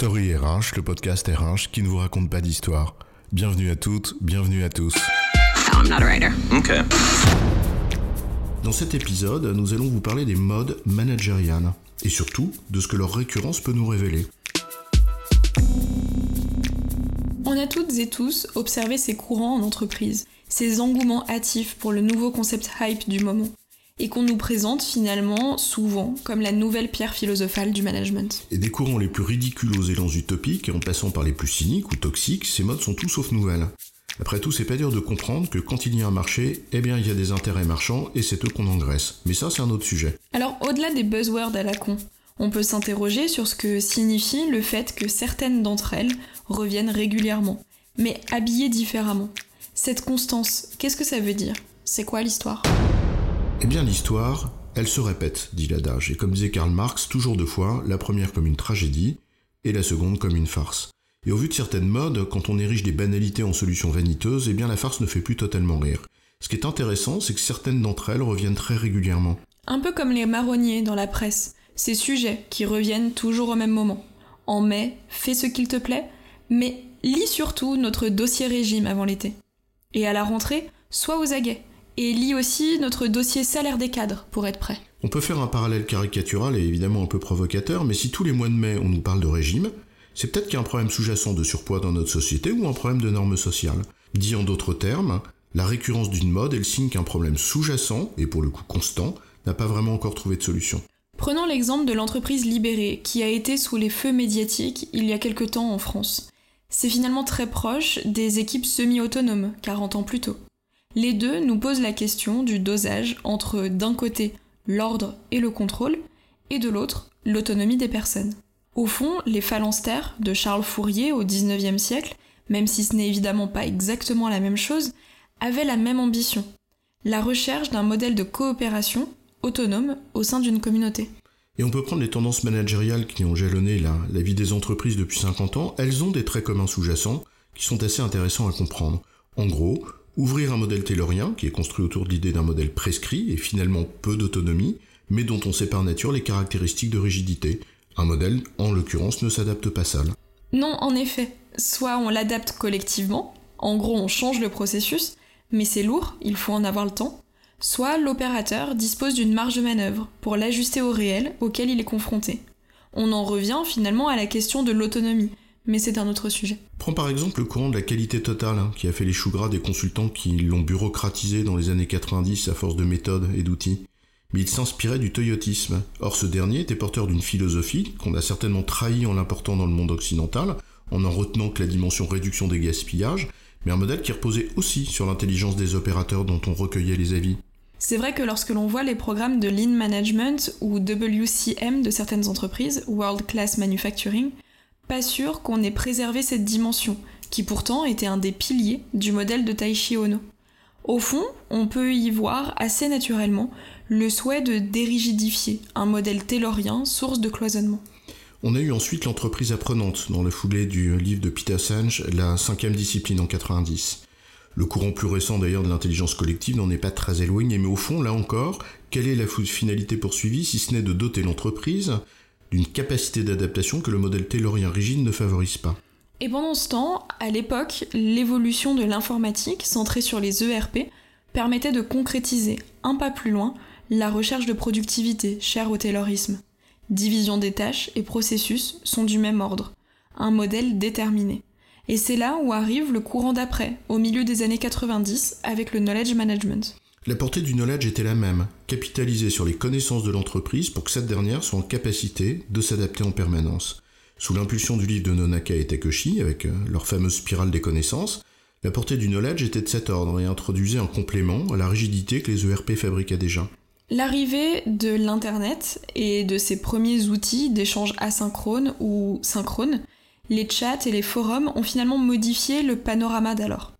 Story RH, le podcast RH qui ne vous raconte pas d'histoire. Bienvenue à toutes, bienvenue à tous. I'm not a writer. Okay. Dans cet épisode, nous allons vous parler des modes managériales et surtout de ce que leur récurrence peut nous révéler. On a toutes et tous observé ces courants en entreprise, ces engouements hâtifs pour le nouveau concept hype du moment et qu'on nous présente finalement souvent comme la nouvelle pierre philosophale du management. Et des courants les plus ridicules aux élans utopiques, en passant par les plus cyniques ou toxiques, ces modes sont tout sauf nouvelles. Après tout, c'est pas dur de comprendre que quand il y a un marché, eh bien il y a des intérêts marchands et c'est eux qu'on engraisse. Mais ça, c'est un autre sujet. Alors, au-delà des buzzwords à la con, on peut s'interroger sur ce que signifie le fait que certaines d'entre elles reviennent régulièrement, mais habillées différemment. Cette constance, qu'est-ce que ça veut dire? C'est quoi l'histoire? Eh bien l'histoire, elle se répète, dit l'adage, et comme disait Karl Marx, toujours deux fois, la première comme une tragédie, et la seconde comme une farce. Et au vu de certaines modes, quand on érige des banalités en solutions vaniteuses, eh bien la farce ne fait plus totalement rire. Ce qui est intéressant, c'est que certaines d'entre elles reviennent très régulièrement. Un peu comme les marronniers dans la presse, ces sujets qui reviennent toujours au même moment. En mai, fais ce qu'il te plaît, mais lis surtout notre dossier régime avant l'été. Et à la rentrée, sois aux aguets. Et lis aussi notre dossier salaire des cadres pour être prêt. On peut faire un parallèle caricatural et évidemment un peu provocateur, mais si tous les mois de mai on nous parle de régime, c'est peut-être qu'il y a un problème sous-jacent de surpoids dans notre société ou un problème de normes sociales. Dit en d'autres termes, la récurrence d'une mode est le signe qu'un problème sous-jacent, et pour le coup constant, n'a pas vraiment encore trouvé de solution. Prenons l'exemple de l'entreprise libérée, qui a été sous les feux médiatiques il y a quelque temps en France. C'est finalement très proche des équipes semi-autonomes, 40 ans plus tôt. Les deux nous posent la question du dosage entre d'un côté l'ordre et le contrôle, et de l'autre l'autonomie des personnes. Au fond, les phalanstères de Charles Fourier au XIXe siècle, même si ce n'est évidemment pas exactement la même chose, avaient la même ambition, la recherche d'un modèle de coopération autonome au sein d'une communauté. Et on peut prendre les tendances managériales qui ont jalonné la, la vie des entreprises depuis 50 ans, elles ont des traits communs sous-jacents qui sont assez intéressants à comprendre. En gros, ouvrir un modèle taylorien qui est construit autour de l'idée d'un modèle prescrit et finalement peu d'autonomie, mais dont on sait par nature les caractéristiques de rigidité. Un modèle, en l'occurrence, ne s'adapte pas seul. Non, en effet, soit on l'adapte collectivement, en gros on change le processus, mais c'est lourd, il faut en avoir le temps, soit l'opérateur dispose d'une marge de manœuvre pour l'ajuster au réel auquel il est confronté. On en revient finalement à la question de l'autonomie, mais c'est un autre sujet. Prends par exemple le courant de la qualité totale, hein, qui a fait les choux gras des consultants qui l'ont bureaucratisé dans les années 90 à force de méthodes et d'outils. Mais il s'inspirait du toyotisme. Or ce dernier était porteur d'une philosophie qu'on a certainement trahi en l'important dans le monde occidental, en en retenant que la dimension réduction des gaspillages, mais un modèle qui reposait aussi sur l'intelligence des opérateurs dont on recueillait les avis. C'est vrai que lorsque l'on voit les programmes de Lean Management ou WCM de certaines entreprises, World Class Manufacturing, pas sûr qu'on ait préservé cette dimension, qui pourtant était un des piliers du modèle de Taishi Ono. Au fond, on peut y voir assez naturellement le souhait de dérigidifier un modèle taylorien source de cloisonnement. On a eu ensuite l'entreprise apprenante, dans le foulée du livre de Peter Senge, la cinquième discipline en 90. Le courant plus récent d'ailleurs de l'intelligence collective n'en est pas très éloigné, mais au fond, là encore, quelle est la finalité poursuivie si ce n'est de doter l'entreprise d'une capacité d'adaptation que le modèle taylorien rigide ne favorise pas Et pendant ce temps, à l'époque, l'évolution de l'informatique, centrée sur les ERP, permettait de concrétiser un pas plus loin la recherche de productivité chère au taylorisme. Division des tâches et processus sont du même ordre, un modèle déterminé. Et c'est là où arrive le courant d'après, au milieu des années 90, avec le knowledge management. La portée du knowledge était la même, capitaliser sur les connaissances de l'entreprise pour que cette dernière soit en capacité de s'adapter en permanence. Sous l'impulsion du livre de Nonaka et Takeshi, avec euh, leur fameuse spirale des connaissances, la portée du knowledge était de cet ordre et introduisait un complément à la rigidité que les ERP fabriquaient déjà. L'arrivée de l'Internet et de ses premiers outils d'échange asynchrone ou synchrone, les chats et les forums ont finalement modifié le panorama d'alors.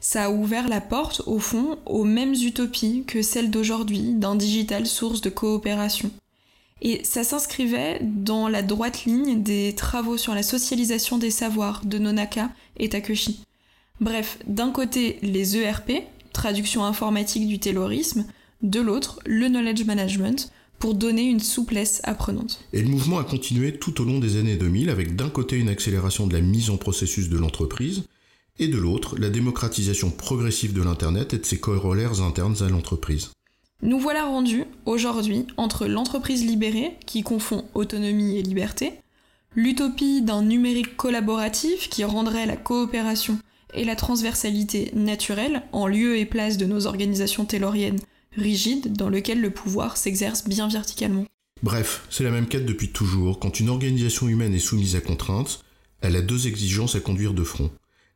Ça a ouvert la porte, au fond, aux mêmes utopies que celles d'aujourd'hui d'un digital source de coopération. Et ça s'inscrivait dans la droite ligne des travaux sur la socialisation des savoirs de Nonaka et Takeshi. Bref, d'un côté les ERP, traduction informatique du taylorisme, de l'autre le knowledge management, pour donner une souplesse apprenante. Et le mouvement a continué tout au long des années 2000 avec d'un côté une accélération de la mise en processus de l'entreprise et de l'autre la démocratisation progressive de l'Internet et de ses corollaires internes à l'entreprise. Nous voilà rendus aujourd'hui entre l'entreprise libérée, qui confond autonomie et liberté, l'utopie d'un numérique collaboratif qui rendrait la coopération et la transversalité naturelle en lieu et place de nos organisations tayloriennes rigides dans lesquelles le pouvoir s'exerce bien verticalement. Bref, c'est la même quête depuis toujours. Quand une organisation humaine est soumise à contraintes, elle a deux exigences à conduire de front.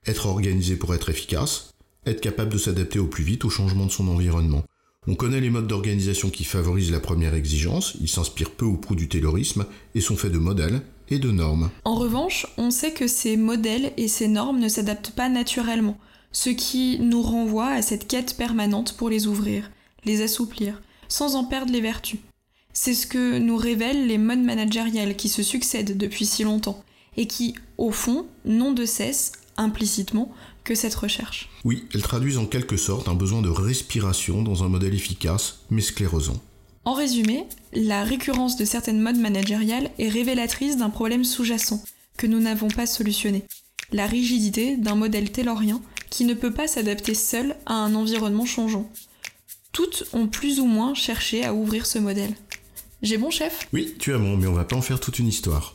Être organisée pour être efficace, être capable de s'adapter au plus vite au changement de son environnement. On connaît les modes d'organisation qui favorisent la première exigence, ils s'inspirent peu ou prou du taylorisme et sont faits de modèles et de normes. En revanche, on sait que ces modèles et ces normes ne s'adaptent pas naturellement, ce qui nous renvoie à cette quête permanente pour les ouvrir, les assouplir, sans en perdre les vertus. C'est ce que nous révèlent les modes managériels qui se succèdent depuis si longtemps, et qui, au fond, n'ont de cesse, implicitement, que cette recherche. Oui, elles traduisent en quelque sorte un besoin de respiration dans un modèle efficace, mais sclérosant. En résumé, la récurrence de certaines modes managériales est révélatrice d'un problème sous-jacent que nous n'avons pas solutionné. La rigidité d'un modèle taylorien qui ne peut pas s'adapter seul à un environnement changeant. Toutes ont plus ou moins cherché à ouvrir ce modèle. J'ai bon chef? Oui, tu as bon, mais on va pas en faire toute une histoire.